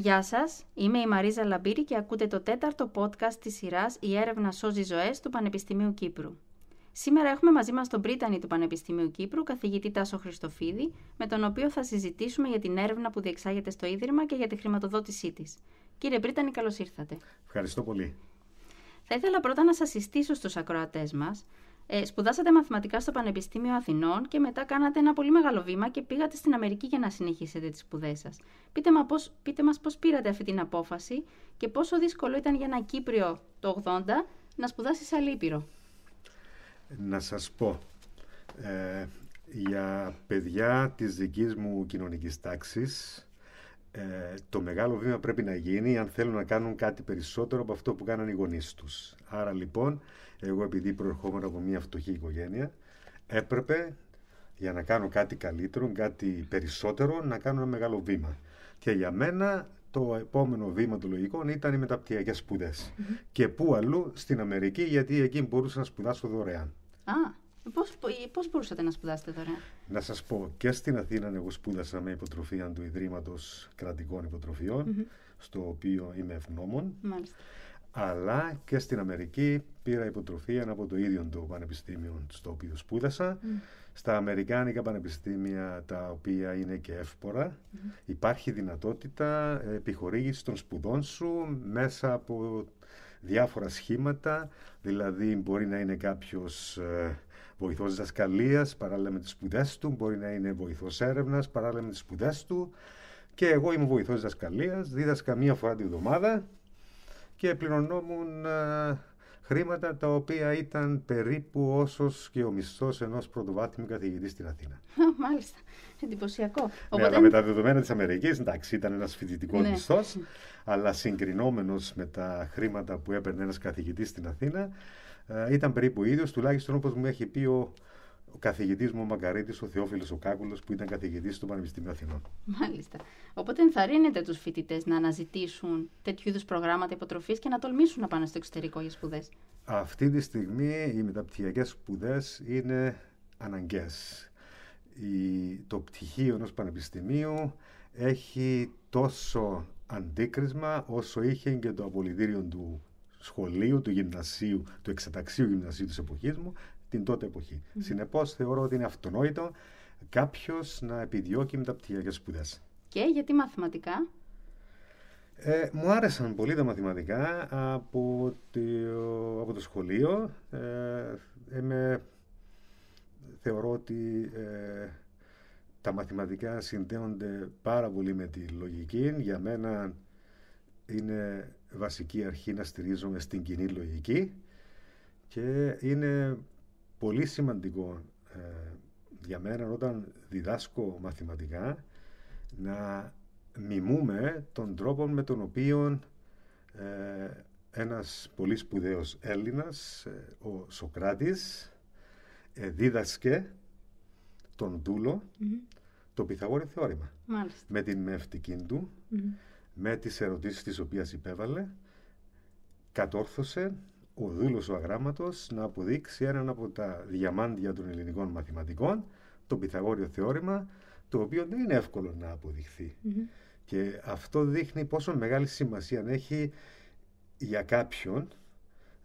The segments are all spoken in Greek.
Γεια σας, είμαι η Μαρίζα Λαμπύρη και ακούτε το τέταρτο podcast της σειράς «Η έρευνα σώζει ζωές» του Πανεπιστημίου Κύπρου. Σήμερα έχουμε μαζί μας τον Πρίτανη του Πανεπιστημίου Κύπρου, καθηγητή Τάσο Χριστοφίδη, με τον οποίο θα συζητήσουμε για την έρευνα που διεξάγεται στο Ίδρυμα και για τη χρηματοδότησή της. Κύριε Πρίτανη, καλώς ήρθατε. Ευχαριστώ πολύ. Θα ήθελα πρώτα να σας συστήσω στους ακροατές μας ε, σπουδάσατε μαθηματικά στο Πανεπιστήμιο Αθηνών και μετά κάνατε ένα πολύ μεγάλο βήμα και πήγατε στην Αμερική για να συνεχίσετε τις σπουδές σας. Πείτε, μα πώς, πείτε μας πώς πήρατε αυτή την απόφαση και πόσο δύσκολο ήταν για ένα Κύπριο το 80 να σπουδάσει σε Αλήπειρο. Να σας πω, ε, για παιδιά της δικής μου κοινωνικής τάξης, ε, το μεγάλο βήμα πρέπει να γίνει αν θέλουν να κάνουν κάτι περισσότερο από αυτό που κάναν οι γονείς τους. Άρα λοιπόν, εγώ επειδή προερχόμουν από μια φτωχή οικογένεια, έπρεπε για να κάνω κάτι καλύτερο, κάτι περισσότερο, να κάνω ένα μεγάλο βήμα. Και για μένα το επόμενο βήμα του λογικών ήταν οι μεταπτυχιακές σπουδές. Και πού αλλού στην Αμερική, γιατί εκεί μπορούσα να σπουδάσω δωρεάν. Α, πώς, πώς μπορούσατε να σπουδάσετε δωρεάν. Να σας πω, και στην Αθήνα εγώ σπούδασα με υποτροφία του Ιδρύματος Κρατικών στο οποίο είμαι ευγνώμων. Μάλιστα αλλά και στην Αμερική πήρα υποτροφία από το ίδιο το πανεπιστήμιο στο οποίο σπούδασα. Στα Αμερικάνικα πανεπιστήμια τα οποία είναι και εύπορα υπάρχει δυνατότητα επιχορήγησης των σπουδών σου μέσα από διάφορα σχήματα, δηλαδή μπορεί να είναι κάποιος ε, βοηθός δασκαλίας παράλληλα με τις σπουδές του, μπορεί να είναι βοηθός έρευνας παράλληλα με τις σπουδές του και εγώ είμαι βοηθός δασκαλίας, δίδασκα μία φορά τη βδομάδα και πληρωνόμουν ε, χρήματα τα οποία ήταν περίπου όσος και ο μισθός ενός πρωτοβάθμιου καθηγητή στην Αθήνα. Μάλιστα. Εντυπωσιακό. Ναι, Οπότε... αλλά με τα δεδομένα της Αμερικής, εντάξει, ήταν ένας φοιτητικός ναι. μισθός, αλλά συγκρινόμενος με τα χρήματα που έπαιρνε ένας καθηγητής στην Αθήνα, ε, ήταν περίπου ίδιος, τουλάχιστον όπως μου έχει πει ο, ο καθηγητής μου ο Μαγκαρίτη, ο Θεόφιλος ο Κάκουλος, που ήταν καθηγητής του Πανεπιστημίου Αθηνών. Μάλιστα. Οπότε ενθαρρύνετε τους φοιτητές να αναζητήσουν τέτοιου είδους προγράμματα υποτροφής και να τολμήσουν να πάνε στο εξωτερικό για σπουδές. Αυτή τη στιγμή οι μεταπτυχιακές σπουδές είναι αναγκαίες. Το πτυχίο ενός πανεπιστημίου έχει τόσο αντίκρισμα όσο είχε και το απολυτήριο του σχολείου, του γυμνασίου, του εξεταξίου γυμνασίου της εποχής μου, την τότε εποχή. Mm. Συνεπώς, θεωρώ ότι είναι αυτονόητο κάποιος να επιδιώκει μεταπτυχιακέ σπουδές. Και γιατί μαθηματικά; Ε, μου άρεσαν πολύ τα μαθηματικά από το, από το σχολείο. Ε, θεωρώ ότι ε, τα μαθηματικά συνδέονται πάρα πολύ με τη λογική. Για μένα είναι βασική αρχή να στηρίζομαι στην κοινή λογική και είναι πολύ σημαντικό ε, για μένα όταν διδάσκω μαθηματικά να μιμούμε τον τρόπο με τον οποίο ε, ένας πολύ σπουδαίος Έλληνας, ε, ο Σοκράτης, ε, δίδασκε τον δούλο το Πυθαγόριο θεώρημα. Με την μευτική του, με τις ερωτήσεις τις οποίες υπέβαλε, κατόρθωσε ο δούλος ο αγράμματος να αποδείξει έναν από τα διαμάντια των ελληνικών μαθηματικών, το Πυθαγόριο θεώρημα, το οποίο δεν είναι εύκολο να αποδειχθει Και αυτό δείχνει πόσο μεγάλη σημασία έχει για κάποιον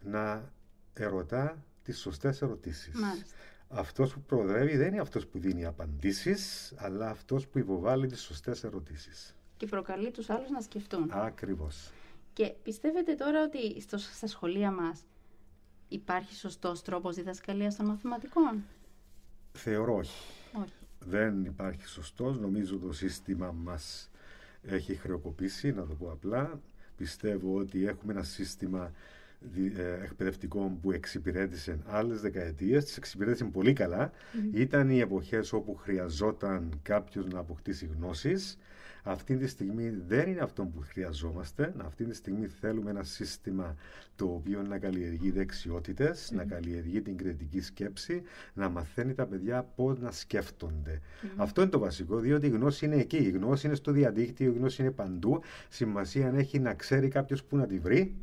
να ερωτά τις σωστές ερωτήσεις. Μάλιστα. Αυτός που προοδεύει δεν είναι αυτός που δίνει απαντήσεις, αλλά αυτός που υποβάλλει τις σωστές ερωτήσεις. Και προκαλεί τους άλλους να σκεφτούν. Ακριβώς. Και πιστεύετε τώρα ότι στο, στα σχολεία μας υπάρχει σωστός τρόπος διδασκαλίας των μαθηματικών; Θεωρώ όχι. Δεν υπάρχει σωστός. Νομίζω το σύστημα μας έχει χρεοκοπήσει, να το πω απλά. Πιστεύω ότι έχουμε ένα σύστημα ε, εκπαιδευτικό που εξυπηρέτησε άλλες δεκαετίες, τις εξυπηρέτησε πολύ καλά. Ήταν οι εποχές όπου χρειαζόταν κάποιος να αποκτήσει γνώσεις αυτή τη στιγμή δεν είναι αυτό που χρειαζόμαστε. Αυτή τη στιγμή θέλουμε ένα σύστημα το οποίο να καλλιεργεί δεξιότητες, να καλλιεργεί την κριτική σκέψη, να μαθαίνει τα παιδιά πώς να σκέφτονται. Αυτό είναι το βασικό, διότι η γνώση είναι εκεί. Η γνώση είναι στο διαδίκτυο, η γνώση είναι παντού. Σημασία έχει να ξέρει κάποιος πού να τη βρει.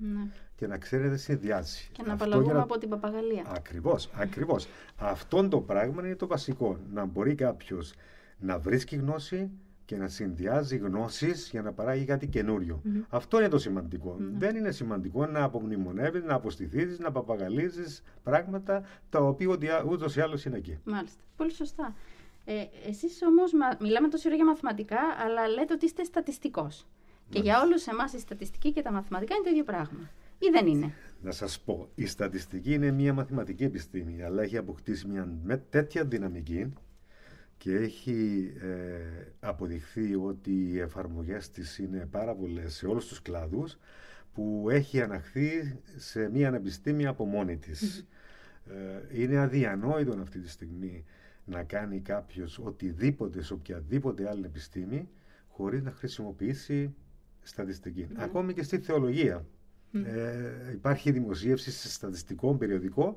Ναι. Και να ξέρει να συνδυάζει. Και να απαλλαγούμε να... από την παπαγαλία. Ακριβώς, ακριβώς. Αυτό το πράγμα είναι το βασικό. Να μπορεί κάποιος να βρίσκει γνώση, και να συνδυάζει γνώσεις για να παράγει κάτι καινούριο. Αυτό είναι το σημαντικό. Δεν είναι σημαντικό να απομνημονεύεις, να αποστηθείς, να παπαγαλίζεις πράγματα τα οποία ούτως ή άλλως είναι εκεί. Μάλιστα. Πολύ σωστά. Ε, εσείς όμως μιλάμε τόσο ώρα για μαθηματικά, αλλά λέτε ότι είστε στατιστικός. Και για όλους εμάς η στατιστική και τα μαθηματικά είναι το ίδιο πράγμα. Ή δεν είναι; Να σας πω, η στατιστική είναι μια μαθηματική επιστήμη, αλλά έχει αποκτήσει μια τέτοια δυναμική και έχει ε, αποδειχθεί ότι οι εφαρμογές της είναι πάρα πολλές σε όλους τους κλάδους που έχει αναχθεί σε μια επιστήμη από μόνη της. Ε, είναι αδιανόητο αυτή τη στιγμή να κάνει κάποιος οτιδήποτε σε οποιαδήποτε άλλη επιστήμη χωρίς να χρησιμοποιήσει στατιστική. Ναι. Ακόμη και στη θεολογία. Ε, υπάρχει δημοσίευση σε στατιστικό περιοδικό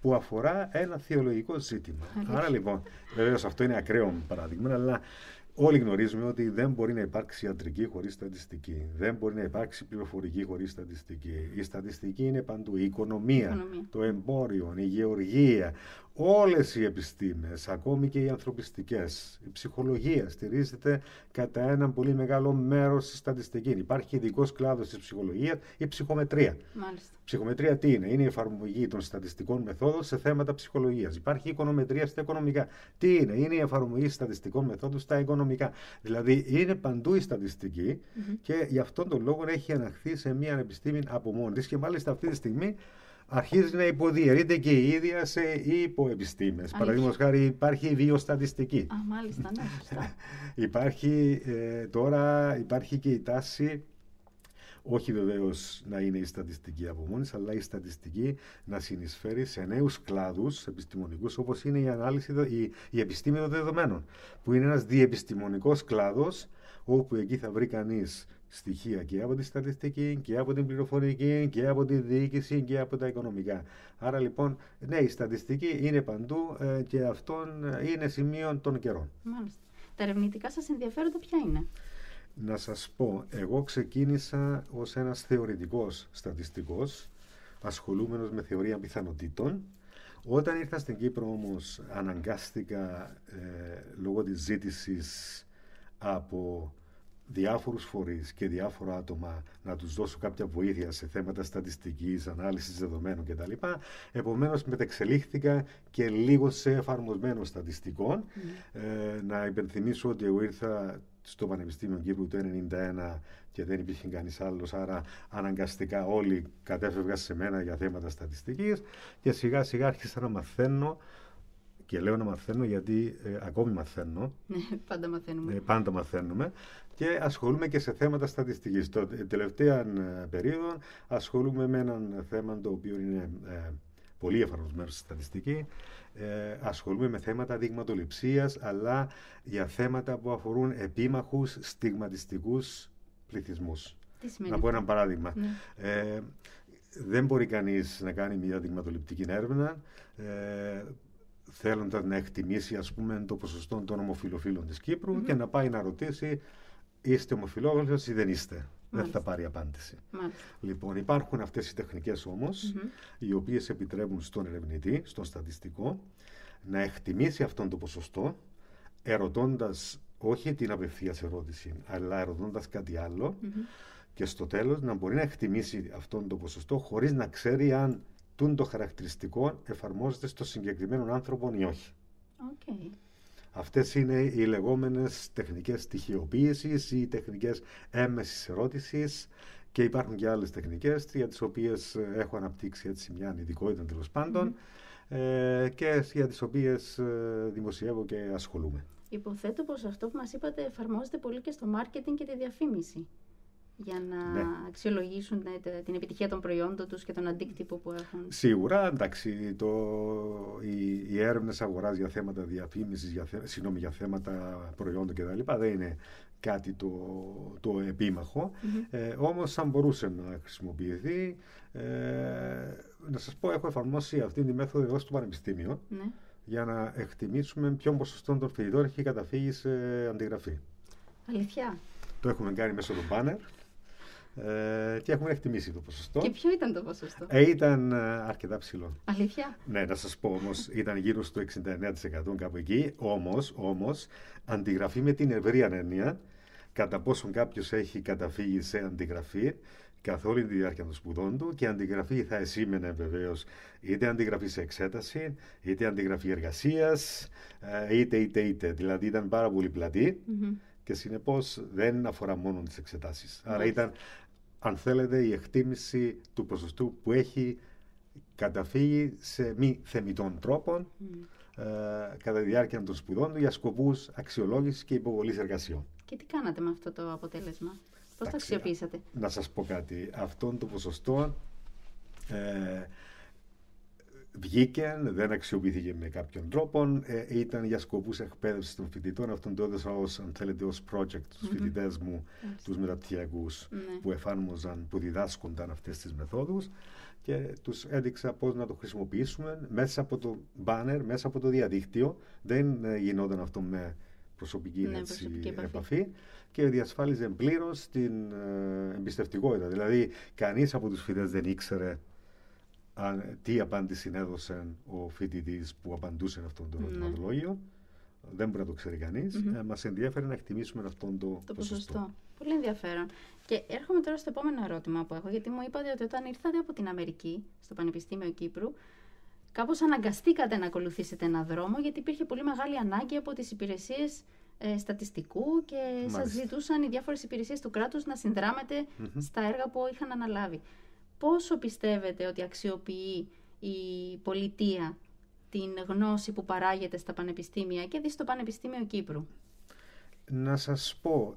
που αφορά ένα θεολογικό ζήτημα. Άρα λοιπόν, βεβαίως αυτό είναι ακραίο παράδειγμα, αλλά Όλοι γνωρίζουμε ότι δεν μπορεί να υπάρξει ιατρική χωρίς στατιστική. Δεν μπορεί να υπάρξει πληροφορική χωρίς στατιστική. Η στατιστική είναι παντού. Η οικονομία, το εμπόριο, η γεωργία, όλες οι επιστήμες, ακόμη και οι ανθρωπιστικές, η ψυχολογία στηρίζεται κατά έναν πολύ μεγάλο μέρος στη στατιστική. Υπάρχει ειδικό κλάδος της ψυχολογίας, η ψυχομετρία. Μάλιστα. Ψυχομετρία τι είναι, είναι η εφαρμογή των στατιστικών μεθόδων σε θέματα ψυχολογίας. Υπάρχει η οικονομετρία στα οικονομικά. Τι είναι, είναι η εφαρμογή στατιστικών μεθόδων στα οικονομικά. Δηλαδή είναι παντού η στατιστική και γι' αυτόν τον λόγο έχει αναχθεί σε μια επιστήμη από μόνη της και μάλιστα αυτή τη στιγμή αρχίζεις να υποδιαιρείται και η ίδια σε υποεπιστήμες. Παραδείγματος χάρη υπάρχει η βιοστατιστική. Α, μάλιστα, ναι, υπάρχει, ε, τώρα υπάρχει και η τάση όχι βεβαίως να είναι η στατιστική από μόνη, αλλά η στατιστική να συνεισφέρει σε νέους κλάδους επιστημονικούς, όπως είναι η ανάλυση, η, η επιστήμη των δεδομένων, που είναι ένας διεπιστημονικός κλάδος, όπου εκεί θα βρει κανείς στοιχεία και από τη στατιστική και από την πληροφορική και από τη διοίκηση και από τα οικονομικά. Άρα λοιπόν, ναι, η στατιστική είναι παντού ε, και αυτό είναι σημείο των καιρών. Μάλιστα. Τα ερευνητικά σας ενδιαφέροντα ποια είναι; Να σας πω, εγώ ξεκίνησα ως ένας θεωρητικός στατιστικός, ασχολούμενος με θεωρία πιθανότητων. Όταν ήρθα στην Κύπρο όμως αναγκάστηκα ε, λόγω της ζήτησης από διάφορους φορείς και διάφορα άτομα να τους δώσω κάποια βοήθεια σε θέματα στατιστικής, ανάλυσης δεδομένων κτλ. Επομένως μετεξελίχθηκα και λίγο σε εφαρμοσμένο στατιστικό. Ε, να υπενθυμίσω ότι εγώ ήρθα στο Πανεπιστήμιο Κύπρου το 1991 και δεν υπήρχε κανείς άλλος, άρα αναγκαστικά όλοι κατέφευγαν σε μένα για θέματα στατιστικής και σιγά σιγά άρχισα να μαθαίνω και λέω να μαθαίνω γιατί ε, ακόμη μαθαίνω. Ναι, πάντα μαθαίνουμε. Ε, πάντα μαθαίνουμε. Και ασχολούμαι και σε θέματα στατιστικής. Το τελευταία ε, περίοδο ασχολούμαι με έναν θέμα το οποίο είναι ε, πολύ εφαρμοσμένο στη στατιστική. Ε, ασχολούμαι με θέματα δειγματοληψίας, αλλά για θέματα που αφορούν επίμαχους στιγματιστικούς πληθυσμούς. να πω ένα παράδειγμα. Ναι. Ε, δεν μπορεί κανείς να κάνει μια δειγματοληπτική έρευνα ε, θέλοντας να εκτιμήσει ας πούμε το ποσοστό των ομοφιλοφίλων της Κύπρου και να πάει να ρωτήσει είστε ομοφιλόφιλος ή δεν είστε; Δεν θα πάρει απάντηση. Λοιπόν, υπάρχουν αυτές οι τεχνικές όμως, οι οποίες επιτρέπουν στον ερευνητή, στον στατιστικό, να εκτιμήσει αυτόν το ποσοστό, ερωτώντας όχι την απευθείας ερώτηση, αλλά ερωτώντας κάτι και στο τέλος να μπορεί να εκτιμήσει αυτόν το ποσοστό χωρίς να ξέρει αν τούν το χαρακτηριστικό εφαρμόζεται στο συγκεκριμένο άνθρωπο ή όχι. Okay. Αυτές είναι οι λεγόμενες τεχνικές στοιχειοποίησης ή τεχνικές έμμεσης ερώτησης και υπάρχουν και άλλες τεχνικές για τις οποίες έχω αναπτύξει έτσι μια ειδικότητα τέλος πάντων ε, και για τις οποίες ε, δημοσιεύω και ασχολούμαι. Υποθέτω πως αυτό που μας είπατε εφαρμόζεται πολύ και στο μάρκετινγκ και τη διαφήμιση για να ναι. αξιολογήσουν την επιτυχία των προϊόντων τους και τον αντίκτυπο που έχουν. Σίγουρα, εντάξει, το, οι, οι έρευνες αγοράς για θέματα διαφήμισης, για, συγνώμη, για θέματα προϊόντων κτλ. δεν είναι κάτι το, το επίμαχο, ε, όμως αν μπορούσε να χρησιμοποιηθεί, ε, να σας πω, έχω εφαρμόσει αυτή τη μέθοδο εδώ στο Πανεπιστήμιο, ναι. για να εκτιμήσουμε ποιον ποσοστό των φοιτητών έχει καταφύγει σε αντιγραφή. Αλήθεια. Το έχουμε κάνει μέσω του μπάνερ Ε, και έχουμε εκτιμήσει το ποσοστό. Και ποιο ήταν το ποσοστό; Ε, ήταν ε, αρκετά ψηλό. Αλήθεια; Ναι, να σας πω όμως, ήταν γύρω στο 69% κάπου εκεί. Όμως, όμως, αντιγραφή με την ευρία έννοια, κατά πόσον κάποιος έχει καταφύγει σε αντιγραφή, καθ' όλη τη διάρκεια των σπουδών του και αντιγραφή θα εσήμενε βεβαίως είτε αντιγραφή σε εξέταση, είτε αντιγραφή εργασίας, ε, είτε είτε είτε. Δηλαδή ήταν πάρα πολύ και συνεπώς δεν αφορά μόνο τις εξετάσεις. Άρα ήταν, αν θέλετε, η εκτίμηση του ποσοστού που έχει καταφύγει σε μη θεμητών τρόπων ε, κατά τη διάρκεια των σπουδών του για σκοπούς αξιολόγησης και υποβολής εργασιών. Και τι κάνατε με αυτό το αποτέλεσμα; Πώς το αξιοποιήσατε; Να σας πω κάτι. Αυτόν το ποσοστό ε, βγήκε, δεν αξιοποιήθηκε με κάποιον τρόπο, ε, ήταν για σκοπούς εκπαίδευσης των φοιτητών. Αυτόν το έδωσα ως, αν θέλετε, ως project στους mm-hmm. φοιτητές μου, mm-hmm. τους μεταπτυχιακούς, ναι. που εφάρμοζαν, που διδάσκονταν αυτές τις μεθόδους και τους έδειξα πώς να το χρησιμοποιήσουμε μέσα από το banner, μέσα από το διαδίκτυο. Δεν ε, γινόταν αυτό με προσωπική, ναι, έτσι, προσωπική επαφή. επαφή και διασφάλιζε πλήρως την ε, εμπιστευτικότητα. Δηλαδή, κανείς από τους φοιτητές δεν ήξερε αν, τι απάντηση έδωσε ο φοιτητής που απαντούσε αυτό το ερωτηματολόγιο. Ναι. Δεν μπορεί να το ξέρει κανείς. Mm-hmm. Ε, Μας ενδιαφέρει να εκτιμήσουμε αυτό το, το ποσοστό. ποσοστό. Πολύ ενδιαφέρον. Και έρχομαι τώρα στο επόμενο ερώτημα που έχω, γιατί μου είπατε ότι όταν ήρθατε από την Αμερική, στο Πανεπιστήμιο Κύπρου, κάπως αναγκαστήκατε να ακολουθήσετε ένα δρόμο, γιατί υπήρχε πολύ μεγάλη ανάγκη από τις υπηρεσίες ε, στατιστικού και σας ζητούσαν οι διάφορες υπηρεσίες του κράτους να συνδραμετε στα έργα που είχαν αναλάβει. Πόσο πιστεύετε ότι αξιοποιεί η πολιτεία την γνώση που παράγεται στα πανεπιστήμια και δεις στο Πανεπιστήμιο Κύπρου; Να σας πω,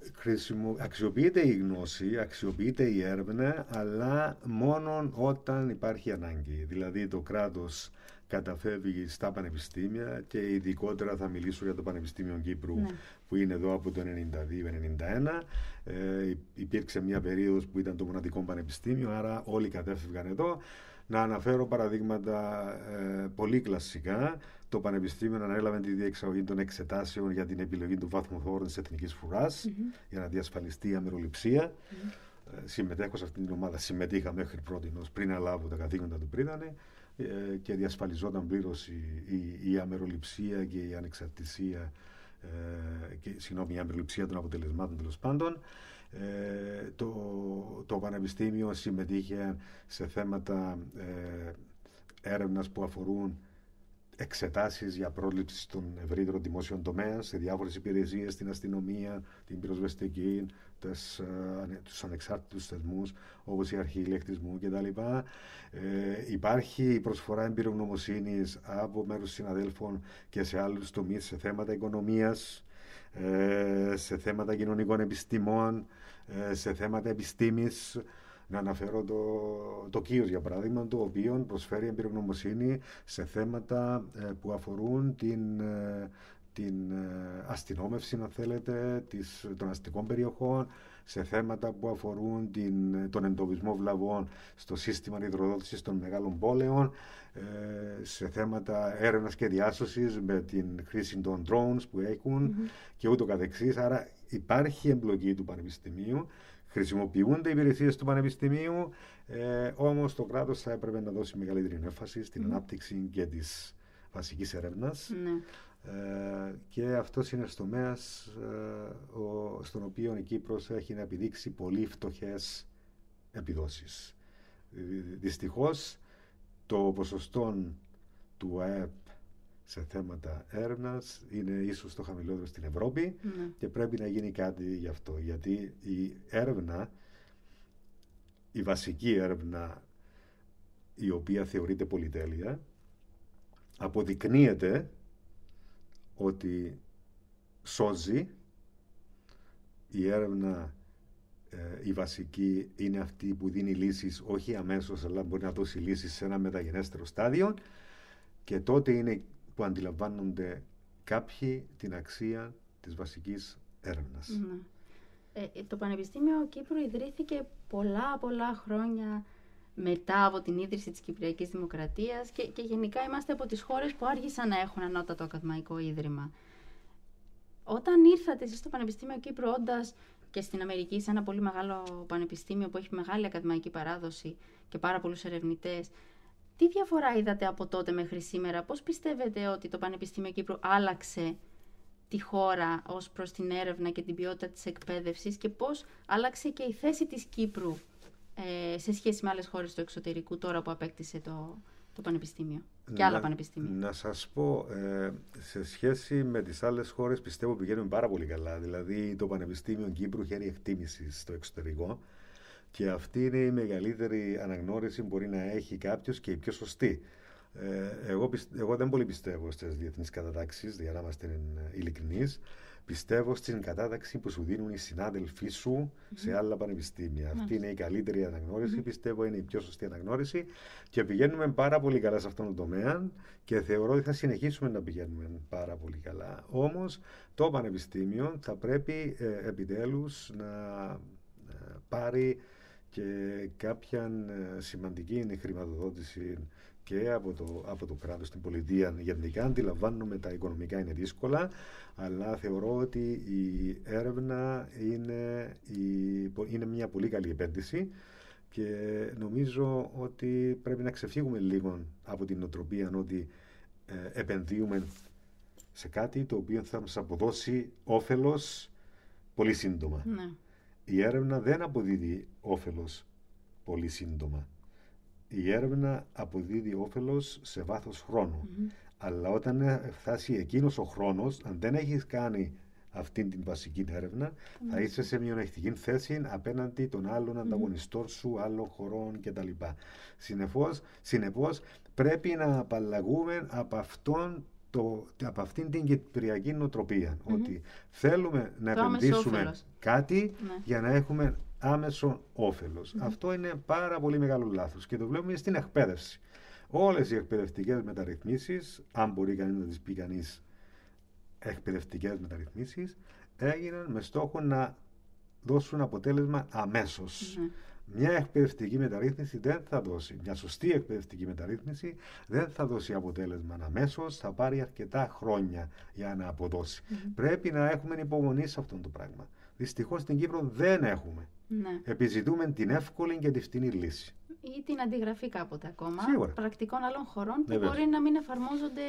αξιοποιείται η γνώση, αξιοποιείται η έρευνα, αλλά μόνο όταν υπάρχει ανάγκη. Δηλαδή το κράτος καταφεύγει στα πανεπιστήμια και ειδικότερα θα μιλήσω για το Πανεπιστήμιο Κύπρου ναι. που είναι εδώ από το 1992-1991. Ε, υπήρξε μια περίοδος που ήταν το μοναδικό πανεπιστήμιο, άρα όλοι κατέφευγαν εδώ. Να αναφέρω παραδείγματα ε, πολύ κλασικά. Το Πανεπιστήμιο ανέλαβε τη διεξαγωγή των εξετάσεων για την επιλογή του βάθμου χώρων της Εθνικής για να διασφαλιστεί η αμεροληψία. Mm-hmm. συμμετέχω σε αυτήν την ομάδα, συμμετείχα μέχρι πρώτη πριν αλάβω τα καθήκοντα του Πρίδανε. Ε, και διασφαλιζόταν πλήρως η, η, η, αμεροληψία και η ανεξαρτησία ε, και, συγγνώμη, η αμεροληψία των αποτελεσμάτων τέλος πάντων. Ε, το, το Πανεπιστήμιο συμμετείχε σε θέματα ε, έρευνας που αφορούν εξετάσεις για πρόληψη στον ευρύτερο δημόσιο τομέα σε διάφορες υπηρεσίες, στην αστυνομία, την πυροσβεστική, τις, ε, τους ανεξάρτητους θεσμούς όπως η αρχή ηλεκτρισμού κτλ. Ε, υπάρχει η προσφορά εμπειρογνωμοσύνης από μέρους συναδέλφων και σε άλλους τομείς σε θέματα οικονομίας, ε, σε θέματα κοινωνικών επιστημών, ε, σε θέματα επιστήμης, να αναφέρω το, το ΚΙΟΣ για παράδειγμα, το οποίο προσφέρει εμπειρογνωμοσύνη σε θέματα ε, που αφορούν την, ε, την ε, αστυνόμευση, αν θέλετε, της, των αστικών περιοχών, σε θέματα που αφορούν την, τον εντοπισμό βλαβών στο σύστημα υδροδότησης των μεγάλων πόλεων, σε θέματα έρευνας και διάσωσης με την χρήση των drones που έχουν και ούτω καθεξής. Άρα υπάρχει εμπλοκή του Πανεπιστημίου Χρησιμοποιούνται οι υπηρεσίες του Πανεπιστημίου, ε, όμως το κράτος θα έπρεπε να δώσει μεγαλύτερη έμφαση στην ανάπτυξη και της βασικής έρευνας. Ναι. Ε, και αυτός είναι στο τομέα ε, στον οποίο η Κύπρος έχει να επιδείξει πολύ φτωχές επιδόσεις. Δυστυχώς το ποσοστό του ΑΕΠ σε θέματα έρευνας είναι ίσως το χαμηλότερο στην Ευρώπη ναι. και πρέπει να γίνει κάτι γι' αυτό. Γιατί η έρευνα, η βασική έρευνα η οποία θεωρείται πολυτέλεια, αποδεικνύεται ότι σώζει η έρευνα ε, η βασική είναι αυτή που δίνει λύσεις όχι αμέσως αλλά μπορεί να δώσει λύσεις σε ένα μεταγενέστερο στάδιο και τότε είναι που αντιλαμβάνονται κάποιοι την αξία της βασικής έρευνας. Ναι. Ε, ε, το Πανεπιστήμιο Κύπρου ιδρύθηκε πολλά πολλά χρόνια μετά από την ίδρυση της Κυπριακής Δημοκρατίας και, και γενικά είμαστε από τις χώρες που άργησαν να έχουν ανώτατο ακαδημαϊκό ίδρυμα. Όταν ήρθατε εσείς στο Πανεπιστήμιο Κύπρου όντας και στην Αμερική σε ένα πολύ μεγάλο πανεπιστήμιο που έχει μεγάλη ακαδημαϊκή παράδοση και πάρα πολλούς ερευνητές. Τι διαφορά είδατε από τότε μέχρι σήμερα, πώς πιστεύετε ότι το Πανεπιστήμιο Κύπρου άλλαξε τη χώρα ως προς την έρευνα και την ποιότητα της εκπαίδευσης και πώς άλλαξε και η θέση της Κύπρου ε, σε σχέση με άλλες χώρες του εξωτερικού τώρα που απέκτησε το, το Πανεπιστήμιο και άλλα πανεπιστήμια; Να σας πω, ε, σε σχέση με τις άλλες χώρες πιστεύω πηγαίνουμε πάρα πολύ καλά. Δηλαδή το Πανεπιστήμιο Κύπρου χέρι εκτίμησης στο εξωτερικό και αυτή είναι η μεγαλύτερη αναγνώριση που μπορεί να έχει κάποιος και η πιο σωστή. Ε, εγώ, εγώ δεν πολύ πιστεύω στις διεθνείς κατατάξεις, για να είμαστε ειλικρινείς. Πιστεύω στην κατάταξη που σου δίνουν οι συνάδελφοί σου σε άλλα πανεπιστήμια. Αυτή είναι η καλύτερη αναγνώριση, πιστεύω είναι η πιο σωστή αναγνώριση και πηγαίνουμε πάρα πολύ καλά σε αυτόν τον τομέα και θεωρώ ότι θα συνεχίσουμε να πηγαίνουμε πάρα πολύ καλά. Όμως το πανεπιστήμιο θα πρέπει ε, επιτέλους να ε, πάρει και κάποια ε, σημαντική χρηματοδότηση και από το, από το κράτος στην πολιτεία. Γενικά αντιλαμβάνομαι τα οικονομικά είναι δύσκολα, αλλά θεωρώ ότι η έρευνα είναι, η, είναι μια πολύ καλή επένδυση και νομίζω ότι πρέπει να ξεφύγουμε λίγο από την νοοτροπία ότι ε, επενδύουμε σε κάτι το οποίο θα μας αποδώσει όφελος πολύ σύντομα. Ναι. Η έρευνα δεν αποδίδει όφελος πολύ σύντομα. Η έρευνα αποδίδει όφελος σε βάθος Αλλά όταν φτάσει εκείνος ο χρόνος, αν δεν έχεις κάνει αυτή την βασική θα είσαι σε μειονεκτική θέση απέναντι των άλλων ανταγωνιστών σου, άλλων χωρών κτλ. Συνεπώς, συνεπώς πρέπει να απαλλαγούμε από αυτόν το, από αυτήν την κυπριακή νοοτροπία. Ότι θέλουμε να επενδύσουμε κάτι ναι. για να έχουμε άμεσο Αυτό είναι πάρα πολύ μεγάλο λάθος και το βλέπουμε στην εκπαίδευση. Όλες οι εκπαιδευτικές μεταρρυθμίσεις, αν μπορεί κανείς να τις πει κανείς εκπαιδευτικές μεταρρυθμίσεις, έγιναν με στόχο να δώσουν αποτέλεσμα Μια εκπαιδευτική μεταρρύθμιση δεν θα δώσει, μια σωστή εκπαιδευτική μεταρρύθμιση δεν θα δώσει αποτέλεσμα αμέσως, θα πάρει αρκετά χρόνια για να αποδωσει Πρέπει να έχουμε υπομονή σε αυτό το πράγμα. Δυστυχώς στην Κύπρο δεν έχουμε. Ναι. Επιζητούμε την εύκολη και τη φτηνή λύση. Ή την αντιγραφή κάποτε ακόμα Σίγουρα. πρακτικών άλλων χωρών που μπορεί να μην εφαρμόζονται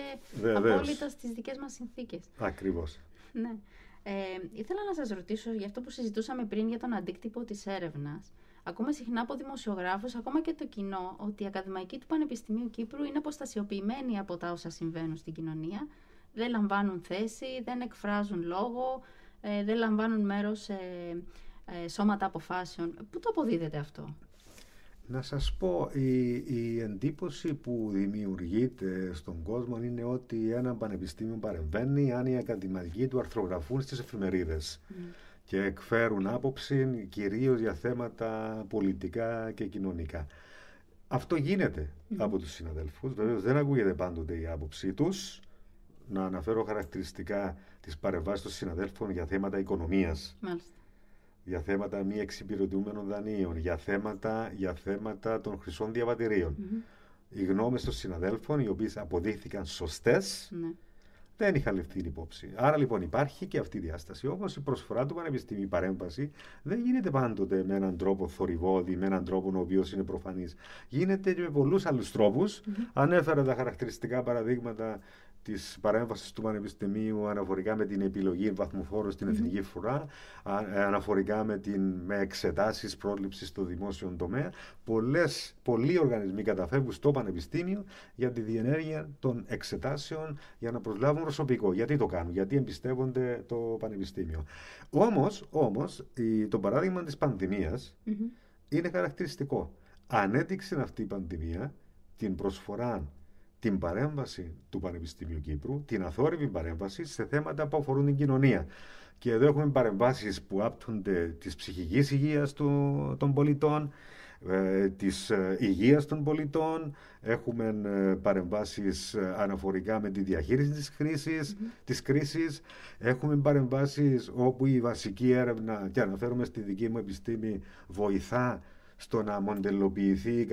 απόλυτα στις δικές μας συνθήκες. Ακριβώς. Ναι. Ε, ήθελα να σας ρωτήσω για αυτό που συζητούσαμε πριν για τον αντίκτυπο της έρευνας. Ακούμε συχνά από δημοσιογράφους, ακόμα και το κοινό, ότι οι ακαδημαϊκοί του Πανεπιστημίου Κύπρου είναι αποστασιοποιημένοι από τα όσα συμβαίνουν στην κοινωνία. Δεν λαμβάνουν θέση, δεν εκφράζουν λόγο, ε, δεν λαμβάνουν μέρος σε ε, σώματα αποφάσεων. Πού το αποδίδεται αυτό; Να σας πω, η, η εντύπωση που δημιουργείται στον κόσμο είναι ότι ένα πανεπιστήμιο παρεμβαίνει αν οι ακαδημαϊκοί του αρθρογραφούν στις εφημερίδες και εκφέρουν άποψη κυρίως για θέματα πολιτικά και κοινωνικά. Αυτό γίνεται από τους συναδέλφους. Βεβαίως δεν ακούγεται πάντοτε η άποψή τους. Να αναφέρω χαρακτηριστικά τις παρεμβάσεις των συναδέλφων για θέματα οικονομίας. Μάλιστα για θέματα μη εξυπηρετούμενων δανείων, για θέματα, για θέματα των χρυσών Οι γνώμες των συναδέλφων, οι οποίες αποδείχθηκαν σωστές, ναι. Δεν είχαν ληφθεί υπόψη. Άρα λοιπόν υπάρχει και αυτή η διάσταση. Όμως η προσφορά του Πανεπιστημίου, η παρέμβαση, δεν γίνεται πάντοτε με έναν τρόπο θορυβόδη, με έναν τρόπο ο οποίος είναι προφανής. Γίνεται και με πολλούς άλλους τρόπους. Ανέφερα τα χαρακτηριστικά παραδείγματα της παρέμβασης του Πανεπιστημίου αναφορικά με την επιλογή βαθμοφόρου στην εθνική φορά, ε, αναφορικά με, την, με εξετάσεις πρόληψης στο δημόσιο τομέα. Πολλές, πολλοί οργανισμοί καταφεύγουν στο Πανεπιστήμιο για τη διενέργεια των εξετάσεων για να προσλάβουν προσωπικό. Γιατί το κάνουν, γιατί εμπιστεύονται το Πανεπιστήμιο. Όμως, όμως, το παράδειγμα της πανδημια είναι χαρακτηριστικό. Ανέδειξε αυτή η πανδημία την προσφορά την παρέμβαση του Πανεπιστημίου Κύπρου, την αθόρυβη παρέμβαση σε θέματα που αφορούν την κοινωνία. Και εδώ έχουμε παρεμβάσεις που άπτονται της ψυχικής υγείας των πολιτών, ε, της ε, υγείας των πολιτών, έχουμε ε, παρεμβάσεις αναφορικά με τη διαχείριση της κρίσης, της κρίσης. έχουμε παρεμβάσεις όπου η βασική έρευνα, και αναφέρομαι στη δική μου επιστήμη, βοηθά στο να μοντελοποιηθεί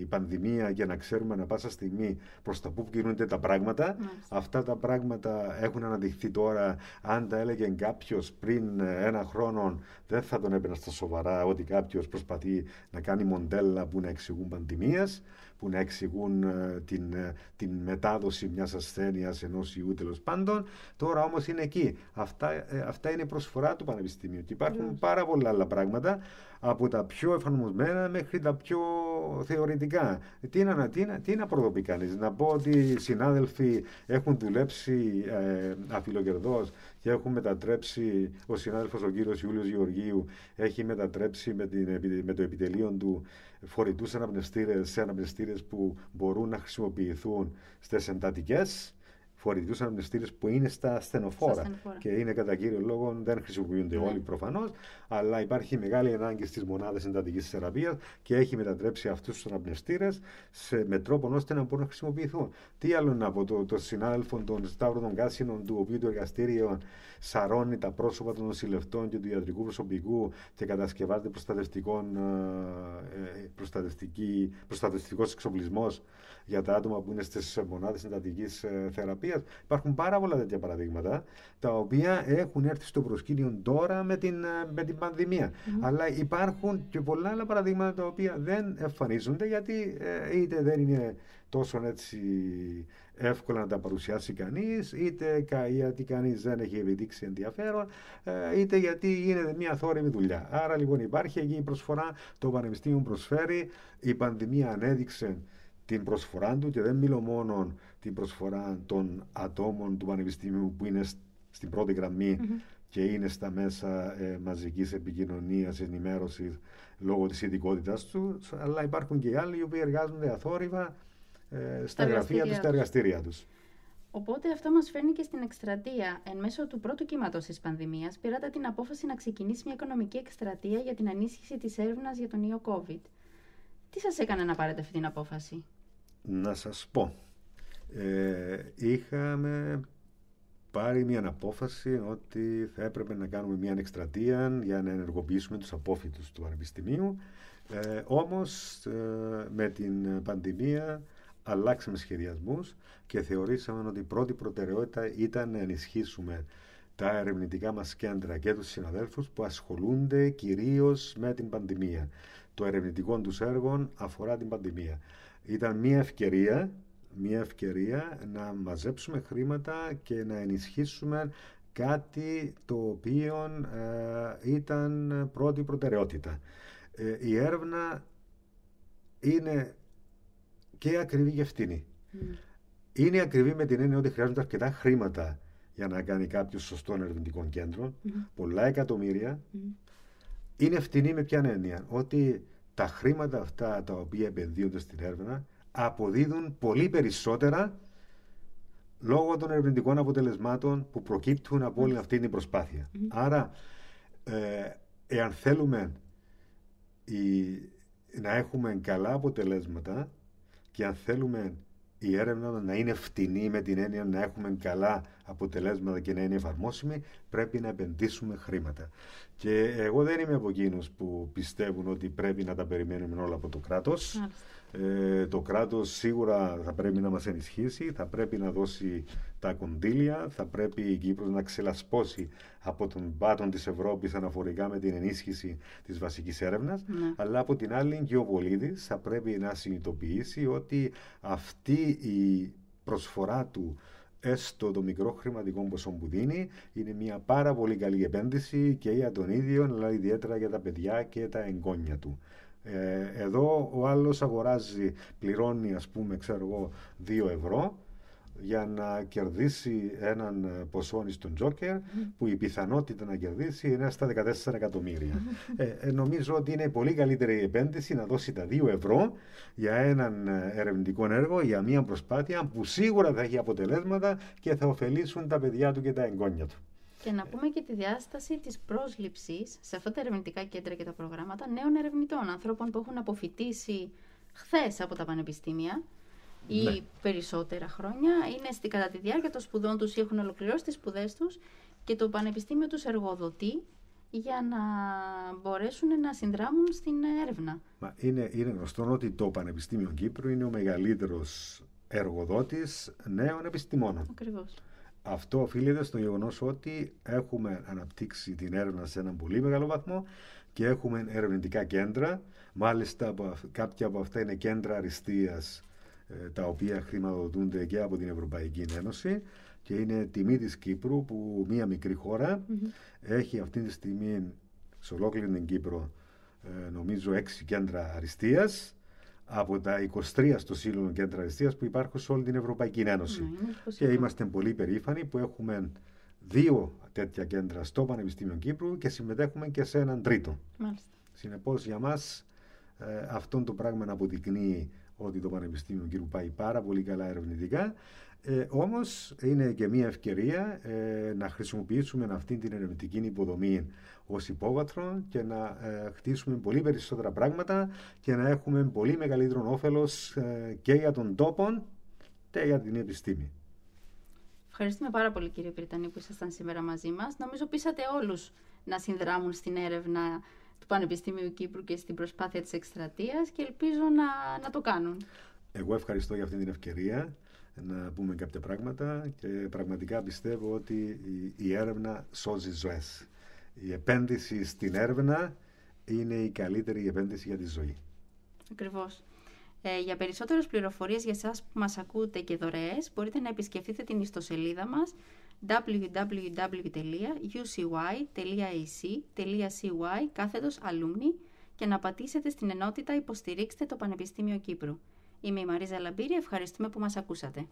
η πανδημία και να ξέρουμε να πάσα στιγμή προς τα που κινούνται τα πράγματα. Αυτά τα πράγματα έχουν αναδειχθεί τώρα. Αν τα έλεγε κάποιος πριν ένα χρόνο, δεν θα τον έπαιρνα στα σοβαρά ότι κάποιος προσπαθεί να κάνει μοντέλα που να εξηγούν πανδημίες που να εξηγούν ε, την, ε, την μετάδοση μιας ασθένειας ενός ιού τέλος πάντων. Τώρα όμως είναι εκεί. Αυτά, ε, αυτά είναι η προσφορά του Πανεπιστημίου και υπάρχουν πάρα πολλά άλλα πράγματα από τα πιο εφαρμοσμένα μέχρι τα πιο θεωρητικά. Τι να, τι να, τι να προδοποιεί κανείς; Να πω ότι οι συνάδελφοι έχουν δουλέψει ε, αφιλοκερδός και έχουν μετατρέψει, ο συνάδελφος ο κύριος Ιούλιος Γεωργίου έχει μετατρέψει με, την, με το επιτελείο του φορητούς αναπνευστήρες σε αναπνευστήρες που μπορούν να χρησιμοποιηθούν στις εντατικές φορητικού αναπνευστήρε που είναι στα στενοφόρα. Και είναι κατά κύριο λόγο, δεν χρησιμοποιούνται ναι. όλοι προφανώς, αλλά υπάρχει μεγάλη ανάγκη στις μονάδες εντατικής θεραπείας και έχει μετατρέψει αυτούς τους αναπνευστήρες με τρόπο ώστε να μπορούν να χρησιμοποιηθούν. Τι άλλο να πω, το, το συνάδελφο των Σταύρων των Κάσινων, του οποίου το εργαστήριο σαρώνει τα πρόσωπα των νοσηλευτών και του ιατρικού προσωπικού και κατασκευάζεται προστατευτικών, ε, ε προστατευτικός εξοπλισμός για τα άτομα που είναι στις μονάδες εντατικής ε, θεραπεία. Υπάρχουν πάρα πολλά τέτοια παραδείγματα, τα οποία έχουν έρθει στο προσκήνιο τώρα με την, ε, με την πανδημία. Αλλά υπάρχουν και πολλά άλλα παραδείγματα τα οποία δεν εμφανίζονται γιατί ε, είτε δεν είναι τόσο έτσι εύκολα να τα παρουσιάσει κανείς, είτε γιατί κανείς δεν έχει επιδείξει ενδιαφέρον, είτε γιατί γίνεται μια θόρυβη δουλειά. Άρα λοιπόν υπάρχει εκεί η προσφορά, το Πανεπιστήμιο προσφέρει, η πανδημία ανέδειξε την προσφορά του και δεν μιλώ μόνο την προσφορά των ατόμων του Πανεπιστημίου που είναι στην πρώτη και είναι στα μέσα ε, μαζικής επικοινωνίας, ενημέρωσης λόγω της ειδικότητα τους, αλλά υπάρχουν και άλλοι οι οποίοι εργάζονται αθόρυβα ε, στα γραφεία τους, στα εργαστήρια τους. Οπότε αυτό μας φέρνει και στην εκστρατεία. Εν μέσω του πρώτου κύματος της πανδημίας πήρατε την απόφαση να ξεκινήσει μια οικονομική εκστρατεία για την ανίσχυση της έρευνας για τον ιό COVID. Τι σας έκανε να πάρετε αυτή την απόφαση; Να σας πω. Ε, είχαμε πάρει μια απόφαση ότι θα έπρεπε να κάνουμε μια εκστρατεία για να ενεργοποιήσουμε τους απόφοιτους του Πανεπιστημίου. Ε, όμως ε, με την πανδημία αλλάξαμε σχεδιασμούς και θεωρήσαμε ότι η πρώτη προτεραιότητα ήταν να ενισχύσουμε τα ερευνητικά μας κέντρα και τους συναδέλφους που ασχολούνται κυρίως με την πανδημία. Το ερευνητικό τους έργο αφορά την πανδημία. Ήταν μια ευκαιρία, μια ευκαιρία να μαζέψουμε χρήματα και να ενισχύσουμε κάτι το οποίο ε, ήταν πρώτη προτεραιότητα. Ε, η έρευνα είναι και ακριβή και φτηνή. Mm. Είναι ακριβή με την έννοια ότι χρειάζονται αρκετά χρήματα για να κάνει κάποιος σωστό ερευνητικό κέντρο, mm. πολλά εκατομμύρια. Mm. Είναι φτηνή με ποια έννοια, ότι τα χρήματα αυτά τα οποία επενδύονται στην έρευνα αποδίδουν πολύ περισσότερα λόγω των ερευνητικών αποτελεσμάτων που προκύπτουν από όλη αυτή την προσπάθεια. Άρα, ε, εάν θέλουμε να έχουμε καλά αποτελέσματα και αν θέλουμε η έρευνα να είναι φτηνή με την έννοια να έχουμε καλά αποτελέσματα και να είναι εφαρμόσιμη, πρέπει να επενδύσουμε χρήματα. Και εγώ δεν είμαι από εκείνους που πιστεύουν ότι πρέπει να τα περιμένουμε όλα από το κράτος. Ε, το κράτος σίγουρα θα πρέπει να μας ενισχύσει, θα πρέπει να δώσει τα κονδύλια, θα πρέπει η Κύπρος να ξελασπώσει από τον πάτον της Ευρώπης αναφορικά με την ενίσχυση της βασικής έρευνας, ναι. αλλά από την άλλη και ο πολίτης θα πρέπει να συνειδητοποιήσει ότι αυτή η προσφορά του έστω το μικρό χρηματικό ποσό που δίνει, είναι μια πάρα πολύ καλή επένδυση και για τον ίδιο, αλλά ιδιαίτερα για τα παιδιά και τα εγγόνια του. Ε, εδώ ο άλλος αγοράζει, πληρώνει ας πούμε ξέρω εγώ 2 ευρώ για να κερδίσει έναν ποσό στον Τζόκερ που η πιθανότητα να κερδίσει είναι στα 14 εκατομμύρια. Ε, ε, νομίζω ότι είναι πολύ καλύτερη η επένδυση να δώσει τα 2 ευρώ για έναν ερευνητικό έργο, για μια προσπάθεια που σίγουρα θα έχει αποτελέσματα και θα ωφελήσουν τα παιδιά του και τα εγγόνια του. Και να πούμε και τη διάσταση της πρόσληψης σε αυτά τα ερευνητικά κέντρα και τα προγράμματα νέων ερευνητών, ανθρώπων που έχουν αποφοιτήσει χθες από τα πανεπιστήμια ή ναι. περισσότερα χρόνια, είναι στη, κατά τη διάρκεια των σπουδών τους ή έχουν ολοκληρώσει τις σπουδές τους και το πανεπιστήμιο τους εργοδοτεί για να μπορέσουν να συνδράμουν στην έρευνα. Μα είναι, είναι γνωστό ότι το Πανεπιστήμιο Κύπρου είναι ο μεγαλύτερος εργοδότης νέων επιστημόνων. Ακριβώς. Αυτό οφείλεται στο γεγονός ότι έχουμε αναπτύξει την έρευνα σε έναν πολύ μεγάλο βαθμό και έχουμε ερευνητικά κέντρα. Μάλιστα, κάποια από αυτά είναι κέντρα αριστείας ε, τα οποία χρηματοδοτούνται και από την Ευρωπαϊκή Ένωση και είναι τιμή της Κύπρου που μία μικρή έχει αυτή τη στιγμή σε ολόκληρη την Κύπρο ε, νομίζω έξι κέντρα αριστείας από τα 23 στο σύλλογο κέντρα αριστείας που υπάρχουν σε όλη την Ευρωπαϊκή Ένωση. Ναι, και είμαστε πολύ περήφανοι που έχουμε δύο τέτοια κέντρα στο Πανεπιστήμιο Κύπρου και συμμετέχουμε και σε έναν τρίτο. Συνεπώς για μας ε, αυτό το πράγμα αποδεικνύει ότι το Πανεπιστήμιο Κύπρου πάει πάρα πολύ καλά ερευνητικά. Ε, όμως είναι και μια ευκαιρία ε, να χρησιμοποιήσουμε αυτή την ερευνητική υποδομή ως υπόβαθρο και να ε, χτίσουμε πολύ περισσότερα πράγματα και να έχουμε πολύ μεγαλύτερο όφελος ε, και για τον τόπο και για την επιστήμη. Ευχαριστούμε πάρα πολύ κύριε Πριτανή που ήσασταν σήμερα μαζί μας. Νομίζω πείσατε όλους να συνδράμουν στην έρευνα του Πανεπιστήμιου Κύπρου και στην προσπάθεια της εκστρατείας και ελπίζω να, να το κάνουν. Εγώ ευχαριστώ για αυτή την ευκαιρία να πούμε κάποια πράγματα και πραγματικά πιστεύω ότι η, η έρευνα σώζει ζωές. Η επένδυση στην έρευνα είναι η καλύτερη επένδυση για τη ζωή. Ακριβώς. Ε, για περισσότερες πληροφορίες για εσάς που μας ακούτε και δωρεές μπορείτε να επισκεφτείτε την ιστοσελίδα μας www.ucy.ac.cy κάθετος alumni και να πατήσετε στην ενότητα «Υποστηρίξτε το Πανεπιστήμιο Κύπρου». Είμαι η Μαρίζα Λαμπύρη, ευχαριστούμε που μας ακούσατε.